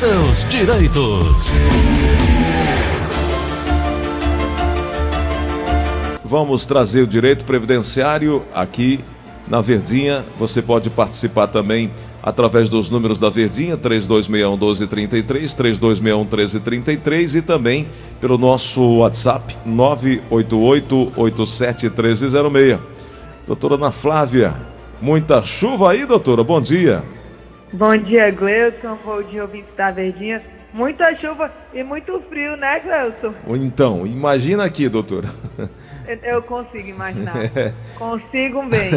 seus direitos. Vamos trazer o direito previdenciário aqui na Verdinha. Você pode participar também através dos números da Verdinha, 3261 1233, 3261 1333 e também pelo nosso WhatsApp 988 87 1306. Doutora Ana Flávia, muita chuva aí, doutora? Bom dia. Bom dia, Gleuton. Bom dia, ouvintes da Verdinha. Muita chuva e muito frio, né, Gleuton? Então, imagina aqui, doutora. Eu consigo imaginar. Consigo bem.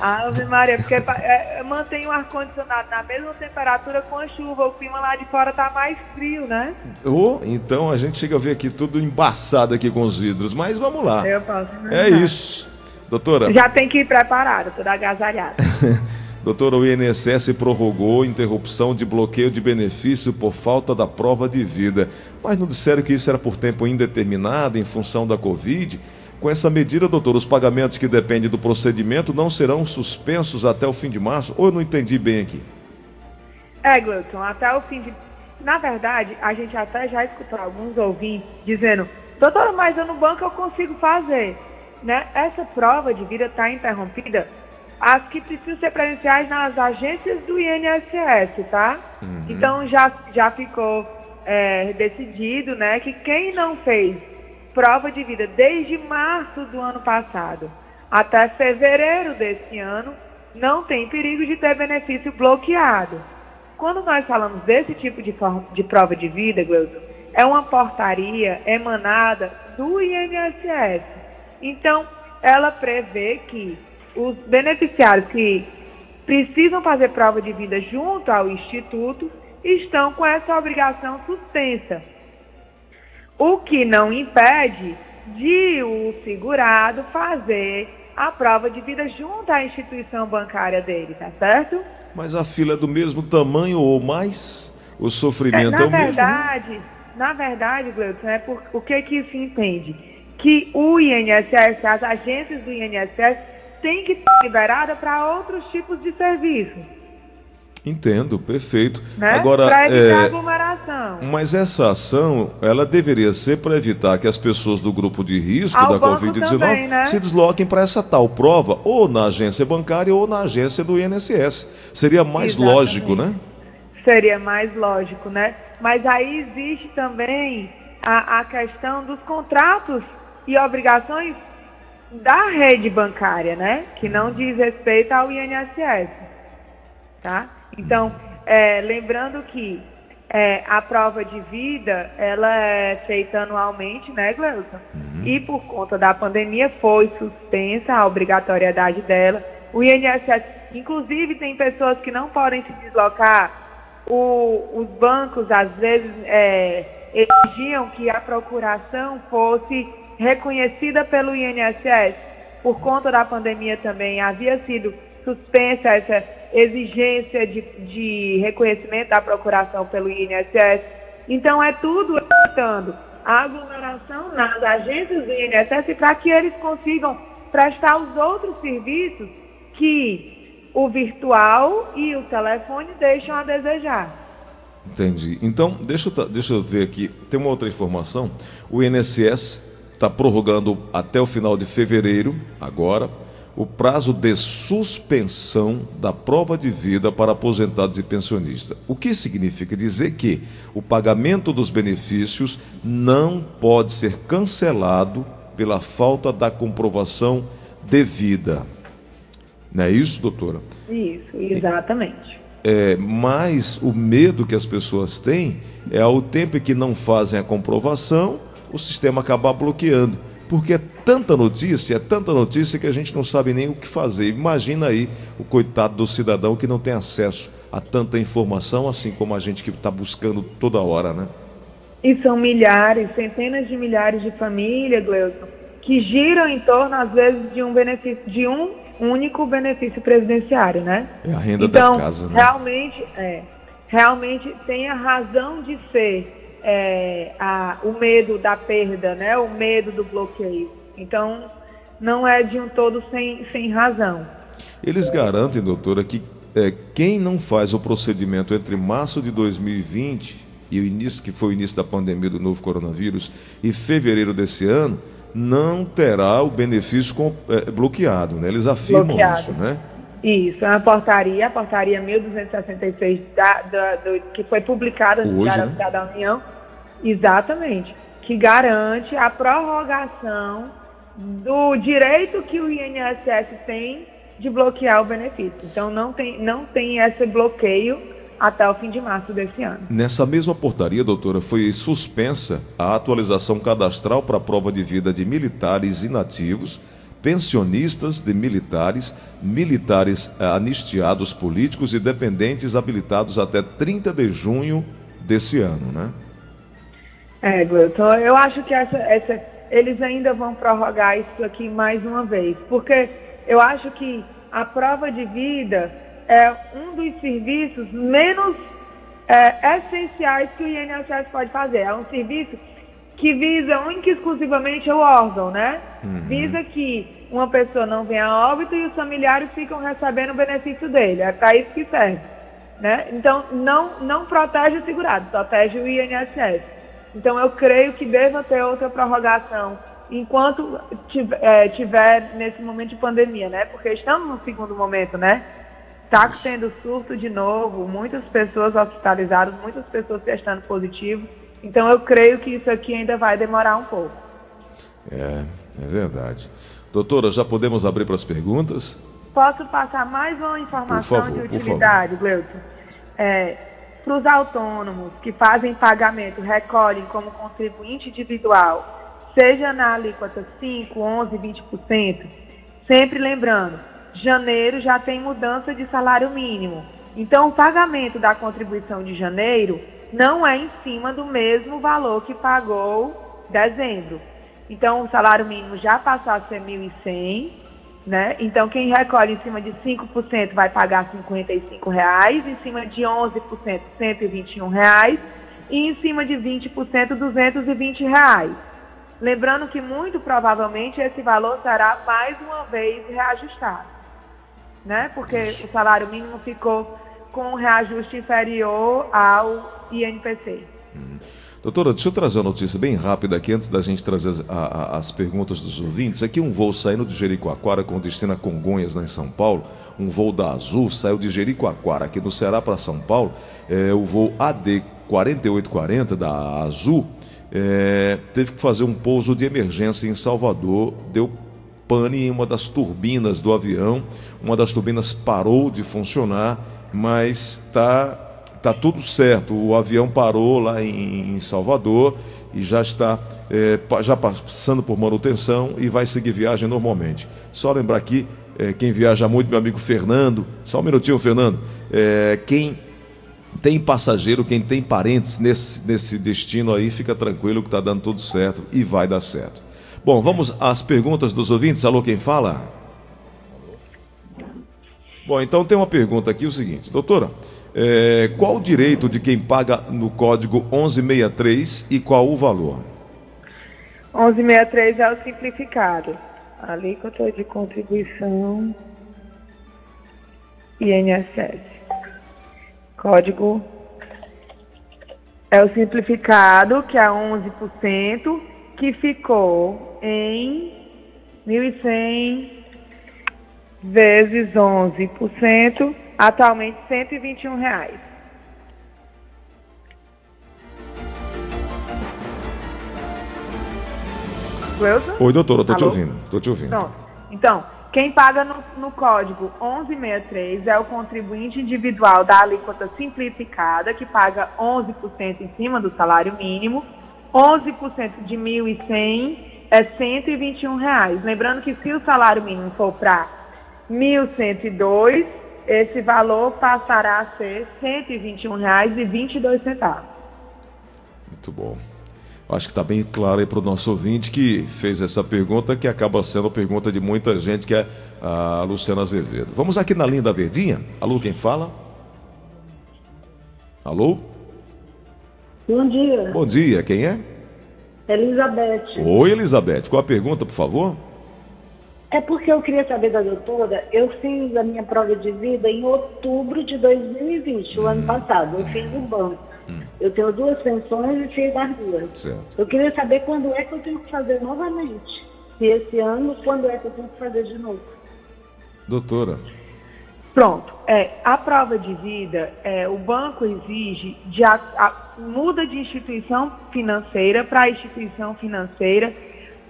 Ave Maria, porque é, é, mantém o ar-condicionado na mesma temperatura com a chuva. O clima lá de fora tá mais frio, né? Oh, então a gente chega a ver aqui tudo embaçado aqui com os vidros. Mas vamos lá. Eu posso imaginar. É isso. Doutora. Já tem que ir preparado, toda agasalhada. Doutora, o INSS prorrogou interrupção de bloqueio de benefício por falta da prova de vida. Mas não disseram que isso era por tempo indeterminado em função da Covid? Com essa medida, doutor, os pagamentos que dependem do procedimento não serão suspensos até o fim de março? Ou eu não entendi bem aqui? É, Gleuton, até o fim de. Na verdade, a gente até já escutou alguns ouvintes dizendo: doutor, mas eu no banco eu consigo fazer. Né? Essa prova de vida está interrompida as que precisam ser presenciais nas agências do INSS, tá? Uhum. Então já, já ficou é, decidido, né, que quem não fez prova de vida desde março do ano passado até fevereiro desse ano, não tem perigo de ter benefício bloqueado. Quando nós falamos desse tipo de, de prova de vida, Gleuton, é uma portaria emanada do INSS. Então, ela prevê que os beneficiários que precisam fazer prova de vida junto ao Instituto estão com essa obrigação suspensa o que não impede de o segurado fazer a prova de vida junto à instituição bancária dele, tá certo? Mas a fila é do mesmo tamanho ou mais? O sofrimento é, é o verdade, mesmo? Na verdade, Gleudson, é por, o que que isso entende? Que o INSS, as agências do INSS, têm que estar liberadas para outros tipos de serviços. Entendo, perfeito. Né? Agora, para evitar é... aglomeração. Mas essa ação, ela deveria ser para evitar que as pessoas do grupo de risco Ao da Covid-19 né? se desloquem para essa tal prova, ou na agência bancária ou na agência do INSS. Seria mais Exatamente. lógico, né? Seria mais lógico, né? Mas aí existe também a, a questão dos contratos e obrigações da rede bancária, né? Que não diz respeito ao INSS. Tá? Então, é, lembrando que é, a prova de vida, ela é feita anualmente, né, Gleuton? Uhum. E por conta da pandemia foi suspensa a obrigatoriedade dela. O INSS, inclusive, tem pessoas que não podem se deslocar. O, os bancos, às vezes, é, exigiam que a procuração fosse reconhecida pelo INSS. Por conta da pandemia também havia sido suspensa essa exigência de, de reconhecimento da procuração pelo INSS. Então, é tudo evitando a aglomeração nas agências do INSS para que eles consigam prestar os outros serviços que o virtual e o telefone deixam a desejar. Entendi. Então, deixa eu, deixa eu ver aqui. Tem uma outra informação. O INSS está prorrogando até o final de fevereiro, agora, o prazo de suspensão da prova de vida para aposentados e pensionistas. O que significa dizer que o pagamento dos benefícios não pode ser cancelado pela falta da comprovação devida. Não é isso, doutora? Isso, exatamente. É, mas o medo que as pessoas têm é ao tempo que não fazem a comprovação, o sistema acabar bloqueando porque é tanta notícia, é tanta notícia que a gente não sabe nem o que fazer. Imagina aí o coitado do cidadão que não tem acesso a tanta informação, assim como a gente que está buscando toda hora, né? E são milhares, centenas de milhares de famílias, Gleuton, que giram em torno, às vezes, de um benefício, de um único benefício presidenciário, né? É a renda então, da casa, né? Realmente, é, realmente tem a razão de ser é, a, o medo da perda, né? o medo do bloqueio. Então, não é de um todo sem, sem razão. Eles garantem, doutora, que é, quem não faz o procedimento entre março de 2020 e o início, que foi o início da pandemia do novo coronavírus, e fevereiro desse ano, não terá o benefício com, é, bloqueado, né? Eles afirmam bloqueado. isso, né? Isso, é uma portaria, a portaria 1266, da, da, do, que foi publicada no Diário né? da União, exatamente, que garante a prorrogação do direito que o INSS tem de bloquear o benefício. Então não tem, não tem esse bloqueio até o fim de março desse ano. Nessa mesma portaria, doutora, foi suspensa a atualização cadastral para a prova de vida de militares inativos, pensionistas de militares, militares eh, anistiados políticos e dependentes habilitados até 30 de junho desse ano, né? É, Gleuton, eu acho que essa, essa, eles ainda vão prorrogar isso aqui mais uma vez, porque eu acho que a prova de vida é um dos serviços menos é, essenciais que o INSS pode fazer. É um serviço que visa única e exclusivamente o órgão, né? Uhum. Visa que uma pessoa não venha a óbito e os familiares ficam recebendo o benefício dele. É para isso que serve. Né? Então, não, não protege o segurado, protege o INSS. Então, eu creio que deva ter outra prorrogação enquanto tiver, é, tiver nesse momento de pandemia, né? Porque estamos no segundo momento, né? Está tendo surto de novo, muitas pessoas hospitalizadas, muitas pessoas testando positivo. Então eu creio que isso aqui ainda vai demorar um pouco. É, é verdade. Doutora, já podemos abrir para as perguntas? Posso passar mais uma informação favor, de utilidade, Gleuton? É, para os autônomos que fazem pagamento, recolhem como contribuinte individual, seja na alíquota 5, 11, 20%, sempre lembrando, janeiro já tem mudança de salário mínimo. Então, o pagamento da contribuição de janeiro não é em cima do mesmo valor que pagou dezembro. Então, o salário mínimo já passou a ser 1.100, né? Então, quem recolhe em cima de 5% vai pagar R$ reais, em cima de 11%, R$ reais, e em cima de 20%, R$ reais. Lembrando que muito provavelmente esse valor será mais uma vez reajustado né? Porque o salário mínimo ficou com um reajuste inferior ao INPC. Hum. Doutora, deixa eu trazer uma notícia bem rápida aqui, antes da gente trazer as, a, as perguntas dos ouvintes. Aqui um voo saindo de Jericoacoara com destino a Congonhas, lá em São Paulo. Um voo da Azul saiu de Jericoacoara, aqui no Ceará, para São Paulo. É, o voo AD 4840 da Azul é, teve que fazer um pouso de emergência em Salvador. Deu pane em uma das turbinas do avião. Uma das turbinas parou de funcionar, mas tá tá tudo certo. O avião parou lá em, em Salvador e já está é, já passando por manutenção e vai seguir viagem normalmente. Só lembrar aqui, é, quem viaja muito, meu amigo Fernando, só um minutinho, Fernando, é, quem tem passageiro, quem tem parentes nesse, nesse destino aí, fica tranquilo que está dando tudo certo e vai dar certo. Bom, vamos às perguntas dos ouvintes. Alô, quem fala? Bom, então tem uma pergunta aqui, o seguinte, doutora, é, qual o direito de quem paga no código 1163 e qual o valor? 1163 é o simplificado. Alíquota de contribuição INSS. Código é o simplificado, que é 11%, que ficou em 1.100 vezes 11%, atualmente 121 reais. Wilson? Oi, doutora, estou te ouvindo. Estou te ouvindo. Pronto. Então, quem paga no, no, código 1163 é o contribuinte individual da alíquota simplificada, que paga 11% em cima do salário mínimo, 11% de 1.100 é 121 reais. Lembrando que se o salário mínimo for para 1.102, esse valor passará a ser R$ 121,22. Muito bom. Acho que está bem claro aí para o nosso ouvinte que fez essa pergunta, que acaba sendo a pergunta de muita gente, que é a Luciana Azevedo. Vamos aqui na linha da Verdinha. Alô, quem fala? Alô? Bom dia. Bom dia, quem é? Elizabeth. Oi, Elizabeth. Qual a pergunta, por favor? É porque eu queria saber da doutora, eu fiz a minha prova de vida em outubro de 2020, o ano passado, eu fiz no banco. Eu tenho duas pensões e fiz as duas. Certo. Eu queria saber quando é que eu tenho que fazer novamente. Se esse ano, quando é que eu tenho que fazer de novo. Doutora, Pronto. É, a prova de vida, é, o banco exige, de a- a- muda de instituição financeira para instituição financeira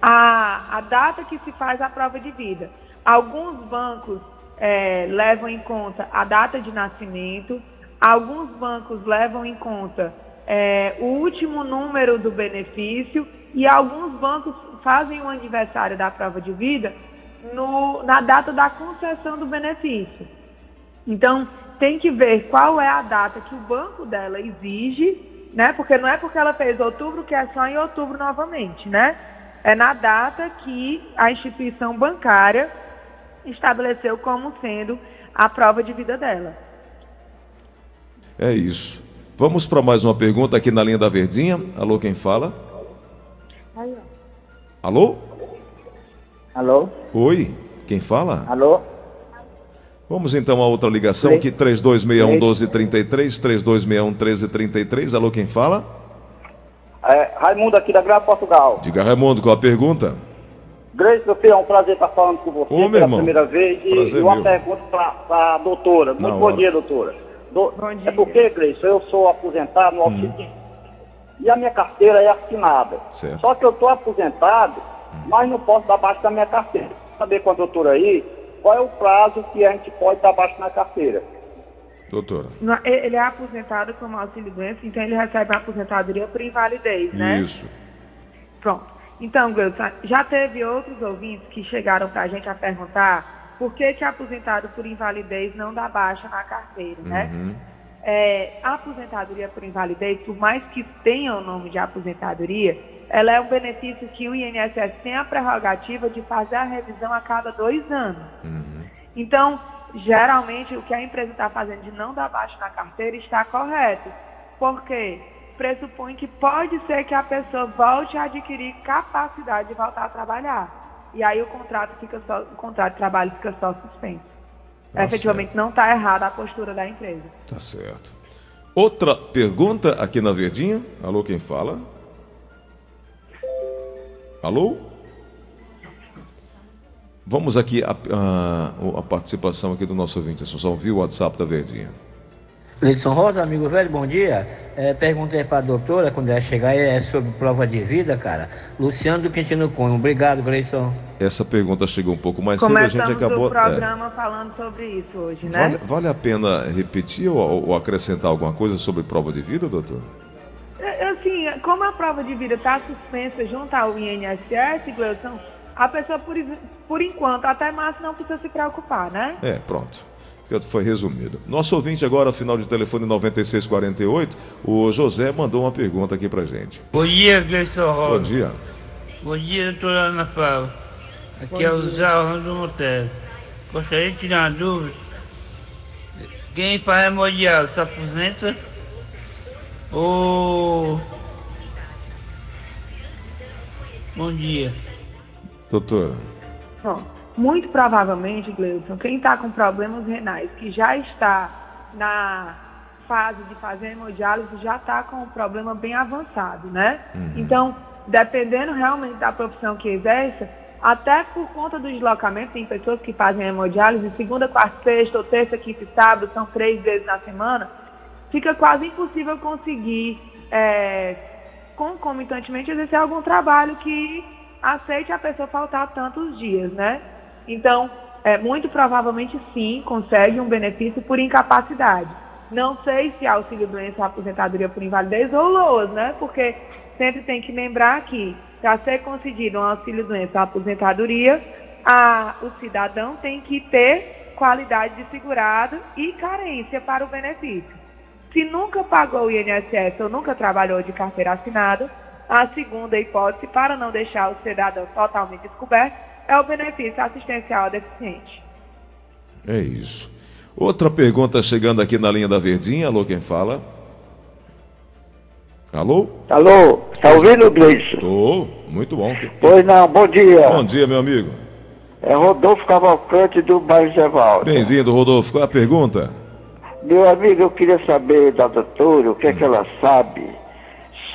a, a data que se faz a prova de vida. Alguns bancos é, levam em conta a data de nascimento, alguns bancos levam em conta é, o último número do benefício e alguns bancos fazem o aniversário da prova de vida no- na data da concessão do benefício. Então, tem que ver qual é a data que o banco dela exige, né? Porque não é porque ela fez outubro que é só em outubro novamente, né? É na data que a instituição bancária estabeleceu como sendo a prova de vida dela. é isso. Vamos para mais uma pergunta aqui na linha da Verdinha. Alô, quem fala? Alô? Alô? Oi, quem fala? Alô? Vamos então a outra ligação aqui, 3261 1233, 3261 1333. Alô, quem fala? É, Raimundo aqui da Grava Portugal. Diga, Raimundo, qual a pergunta? Meu filho, é um prazer estar falando com você Ô, pela irmão. primeira vez. E, Prazer e uma meu. pergunta para a doutora. Na Muito bom hora. dia, doutora. Do- Bom dia. É porque, Grace, eu sou aposentado no auxílio e a minha carteira é assinada. Certo. Só que eu estou aposentado, mas não posso dar baixo da minha carteira. Quero saber com a doutora aí qual é o prazo que a gente pode dar baixo na carteira. Doutora. Ele é aposentado como auxílio-doença, então ele recebe a aposentadoria por invalidez, né? Isso. Pronto. Então, Gleison, já teve outros ouvintes que chegaram para a gente a perguntar por que, que aposentado por invalidez não dá baixa na carteira, né? Uhum. É, a aposentadoria por invalidez, por mais que tenha o nome de aposentadoria, ela é um benefício que o INSS tem a prerrogativa de fazer a revisão a cada dois anos. Então, geralmente, o que a empresa está fazendo de não dar baixa na carteira está correto. Porque pressupõe que pode ser que a pessoa volte a adquirir capacidade de voltar a trabalhar. E aí o contrato, fica só, o contrato de trabalho fica só suspenso. Tá Efetivamente, não está errada a postura da empresa. Tá certo. Outra pergunta aqui na Verdinha. Alô, quem fala? Alô? Vamos aqui a, a, a participação aqui do nosso ouvinte, Assunção. Viu o WhatsApp da Verdinha? Leidson Rosa, amigo velho, bom dia. É, perguntei para a doutora quando ela chegar é sobre prova de vida, cara. Luciano do Quintino Cunha. Obrigado, Gleison. Essa pergunta chegou um pouco mais cedo, a Começamos gente acabou. o programa falando sobre isso hoje, é. né? vale, vale a pena repetir ou, ou acrescentar alguma coisa sobre prova de vida, doutor? É, Assim, como a prova de vida está suspensa junto ao INSS, Gleison, a pessoa, por, por enquanto, até março não precisa se preocupar, né? É, pronto. Foi resumido. Nosso ouvinte agora, final de telefone 9648, o José mandou uma pergunta aqui pra gente. Bom dia, Gleison Bom Rosa. dia. Bom dia, doutora Ana Paula. Aqui é o Zé Orlando Monteiro. Gostaria de tirar uma dúvida. Quem faz hemodiálise se aposenta? Ou... Bom dia. Doutora, Bom, muito provavelmente, Gleison, quem está com problemas renais, que já está na fase de fazer hemodiálise, já está com um problema bem avançado, né? Então, dependendo realmente da profissão que exerça, até por conta do deslocamento, tem pessoas que fazem hemodiálise segunda, quarta, sexta, ou terça, quinta e sábado, são três vezes na semana, fica quase impossível conseguir é, concomitantemente exercer algum trabalho que aceite a pessoa faltar tantos dias, né? Então, é, muito provavelmente sim, consegue um benefício por incapacidade. Não sei se auxílio doença aposentadoria por invalidez ou LOAS, né? Porque sempre tem que lembrar que para ser concedido um auxílio doença aposentadoria, a, o cidadão tem que ter qualidade de segurado e carência para o benefício. Se nunca pagou o INSS ou nunca trabalhou de carteira assinada, a segunda hipótese, para não deixar o cidadão totalmente descoberto, é o benefício assistencial ao deficiente. é isso. Outra pergunta chegando aqui na linha da Verdinha. Alô, quem fala? Alô? Alô, tá ouvindo, Gleison? Tô. Muito bom. Que- Pois não, bom dia. Bom dia, meu amigo. É Rodolfo Cavalcante do bairro Gevaldo. Bem-vindo, Rodolfo. Qual é a pergunta? Meu amigo, eu queria saber da doutora o que é que ela sabe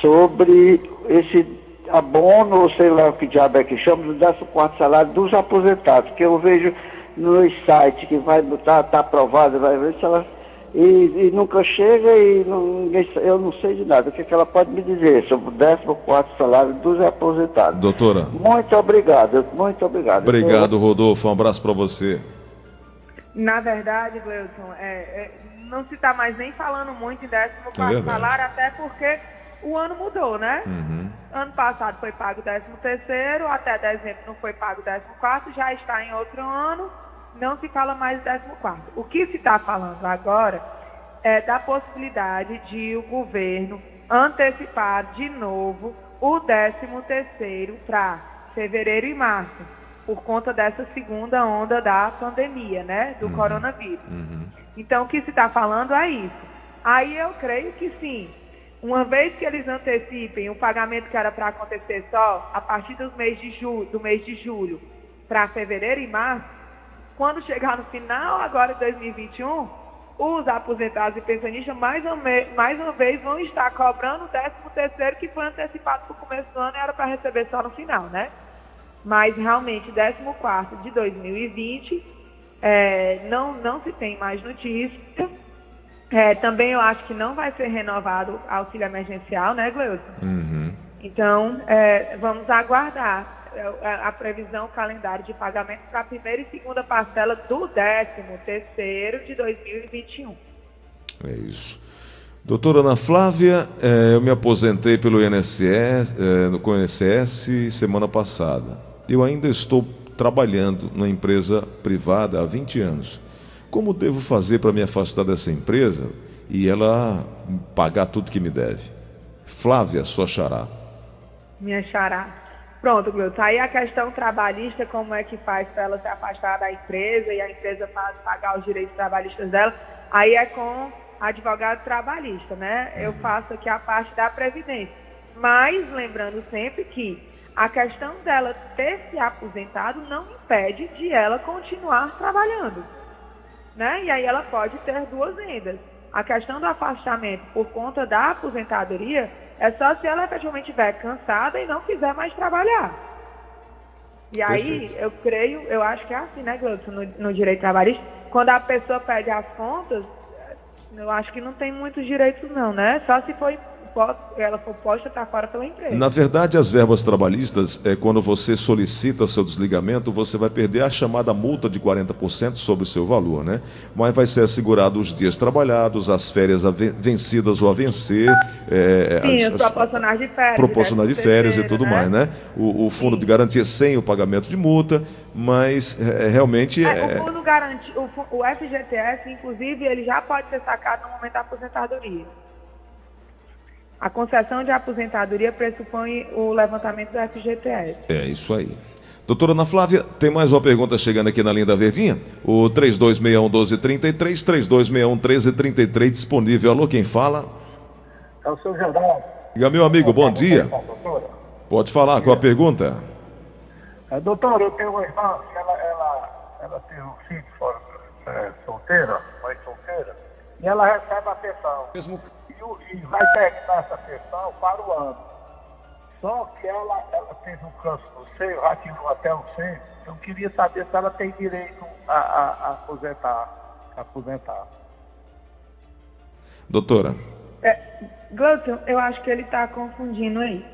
sobre esse abono, ou sei lá o que diabo é que chama, do 14 salário dos aposentados, que eu vejo nos sites que vai botar, está aprovado, vai ver se ela. E, e nunca chega e não, ninguém, eu não sei de nada. O que, é que ela pode me dizer sobre o 14 salário dos aposentados? Doutora. Muito obrigado, muito obrigado. Obrigado, Rodolfo. Um abraço para você. Na verdade, Gleuton, é, é, não se está mais nem falando muito em 14 É salário, até porque o ano mudou, né? Uhum. Ano passado foi pago o 13 terceiro, até dezembro não foi pago o 14 quarto, já está em outro ano, não se fala mais do 14 quarto. O que se está falando agora é da possibilidade de o governo antecipar de novo o 13 terceiro para fevereiro e março, por conta dessa segunda onda da pandemia, né? Do coronavírus. Então, o que se está falando é isso. Aí eu creio que sim. Uma vez que eles antecipem o pagamento que era para acontecer só a partir dos mês de julho, do mês de julho para fevereiro e março, quando chegar no final agora de 2021, os aposentados e pensionistas mais mais uma vez vão estar cobrando o 13 terceiro que foi antecipado para o começo do ano e era para receber só no final, né? Mas realmente 14 quarto de 2020 é, não, não se tem mais notícia. É, também eu acho que não vai ser renovado o auxílio emergencial, né, Gleuson? Uhum. Então, é, vamos aguardar é, a, a previsão, o calendário de pagamento para a primeira e segunda parcela do 13 terceiro de 2021. É isso. Doutora Ana Flávia, eh, eu me aposentei pelo INSS, eh, no- INSS semana passada. Eu ainda estou trabalhando numa empresa privada há 20 anos. Como devo fazer para me afastar dessa empresa e ela pagar tudo que me deve? Flávia, sua xará. Minha xará. Pronto, Gleuton. Aí a questão trabalhista, como é que faz para ela se afastar da empresa e a empresa faz pagar os direitos trabalhistas dela, aí é com advogado trabalhista, né? Eu faço aqui a parte da Previdência. Mas lembrando sempre que a questão dela ter se aposentado não impede de ela continuar trabalhando. Né? E aí ela pode ter duas rendas. A questão do afastamento por conta da aposentadoria é só se ela efetivamente estiver cansada e não quiser mais trabalhar. E aí, Perfeito. eu creio, eu acho que é assim, né, Gleudson, no, no direito trabalhista, quando a pessoa pede as contas, eu acho que não tem muitos direitos não, né? Só se foi, ela for posta para fora pela empresa. Na verdade, as verbas trabalhistas, é quando você solicita o seu desligamento, você vai perder a chamada multa de 40% sobre o seu valor, né? Mas vai ser assegurado os dias trabalhados, as férias vencidas ou a vencer, é, Sim, as- as- proporcionais de férias. proporcionais de férias e terceiro, tudo mais, né? O, o fundo de garantia sem o pagamento de multa, mas é, realmente É, é, o fundo o, o FGTS, inclusive, ele já pode ser sacado no momento da aposentadoria. A concessão de aposentadoria pressupõe o levantamento do FGTS. é isso aí. Doutora Ana Flávia, tem mais uma pergunta chegando aqui na linha da Verdinha? O 3261-1233, 3261-1333 disponível. Alô, quem fala? É o seu Geraldo. Diga, meu amigo, bom dia. Doutora. Pode falar, qual a pergunta? É, doutora, eu tenho uma irmã que ela, ela, ela tem um filho fora, é, solteira, mãe solteira, e ela recebe a pensão. E, o- e vai terminar essa pensão para o ano. Só que ela, ela teve um câncer no seio, já tirou até o seio. Eu queria saber se ela tem direito a, a, a aposentar. A aposentar. Doutora, É, Gleuton, eu acho que ele está confundindo aí.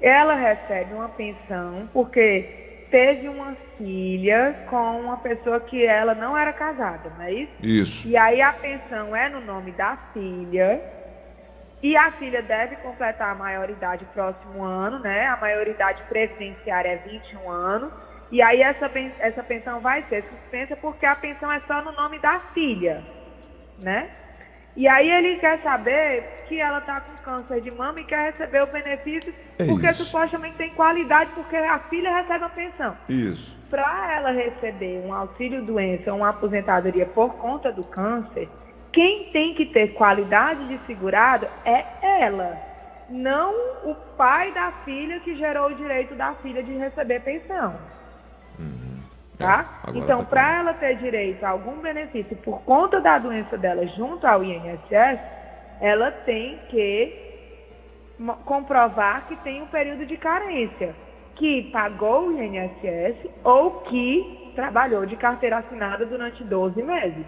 Ela recebe uma pensão porque teve uma filha com uma pessoa que ela não era casada, não é isso? isso. E aí a pensão é no nome da filha. E a filha deve completar a maioridade próximo ano, né? A maioridade previdenciária é 21 anos. E aí essa, essa pensão vai ser suspensa porque a pensão é só no nome da filha, né? E aí ele quer saber que ela está com câncer de mama e quer receber o benefício É porque isso. supostamente tem qualidade porque a filha recebe a pensão. Isso. Para ela receber um auxílio doença ou uma aposentadoria por conta do câncer, quem tem que ter qualidade de segurado é ela, não o pai da filha que gerou o direito da filha de receber pensão. tá? É, então, tá para ela ter direito a algum benefício por conta da doença dela junto ao INSS, ela tem que comprovar que tem um período de carência, que pagou o INSS ou que trabalhou de carteira assinada durante 12 meses.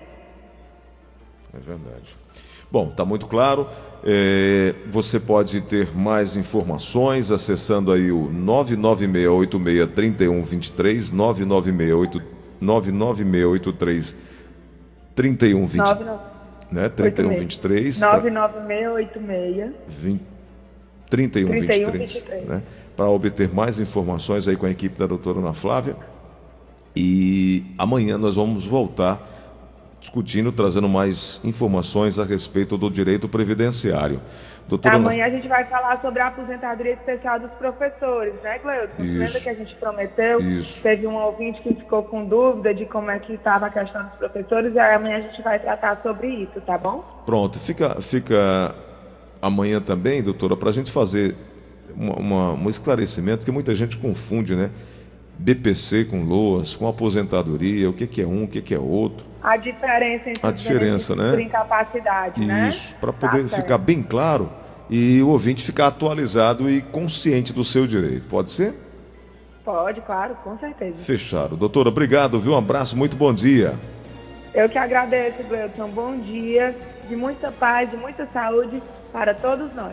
É verdade. Bom, está muito claro. É, você pode ter mais informações acessando aí o 996863123, 99683 99683 3120, 99- né? 3123, 99686 20 3123, 3123. né? Para obter mais informações aí com a equipe da doutora Ana Flávia. E amanhã nós vamos voltar discutindo, trazendo mais informações a respeito do direito previdenciário. Doutora Ana- Amanhã a gente vai falar sobre a aposentadoria especial dos professores, né, Isso. Lembra que a gente prometeu? Isso. Teve um ouvinte que ficou com dúvida de como é que estava a questão dos professores, e aí amanhã a gente vai tratar sobre isso, tá bom? Pronto, fica, fica amanhã também, doutora, para a gente fazer uma- uma- um esclarecimento que muita gente confunde, né? BPC com LOAS, com aposentadoria, o que, que é um, o que, que é outro. A diferença entre A diferença, né? por incapacidade, né? Isso, para Tá poder certo. ficar bem claro e o ouvinte ficar atualizado e consciente do seu direito. Pode ser? Pode, claro, com certeza. Fechado. Doutora, obrigado, viu? Um abraço, muito bom dia. Eu que agradeço, Gleuton. Bom dia, de muita paz, de muita saúde para todos nós.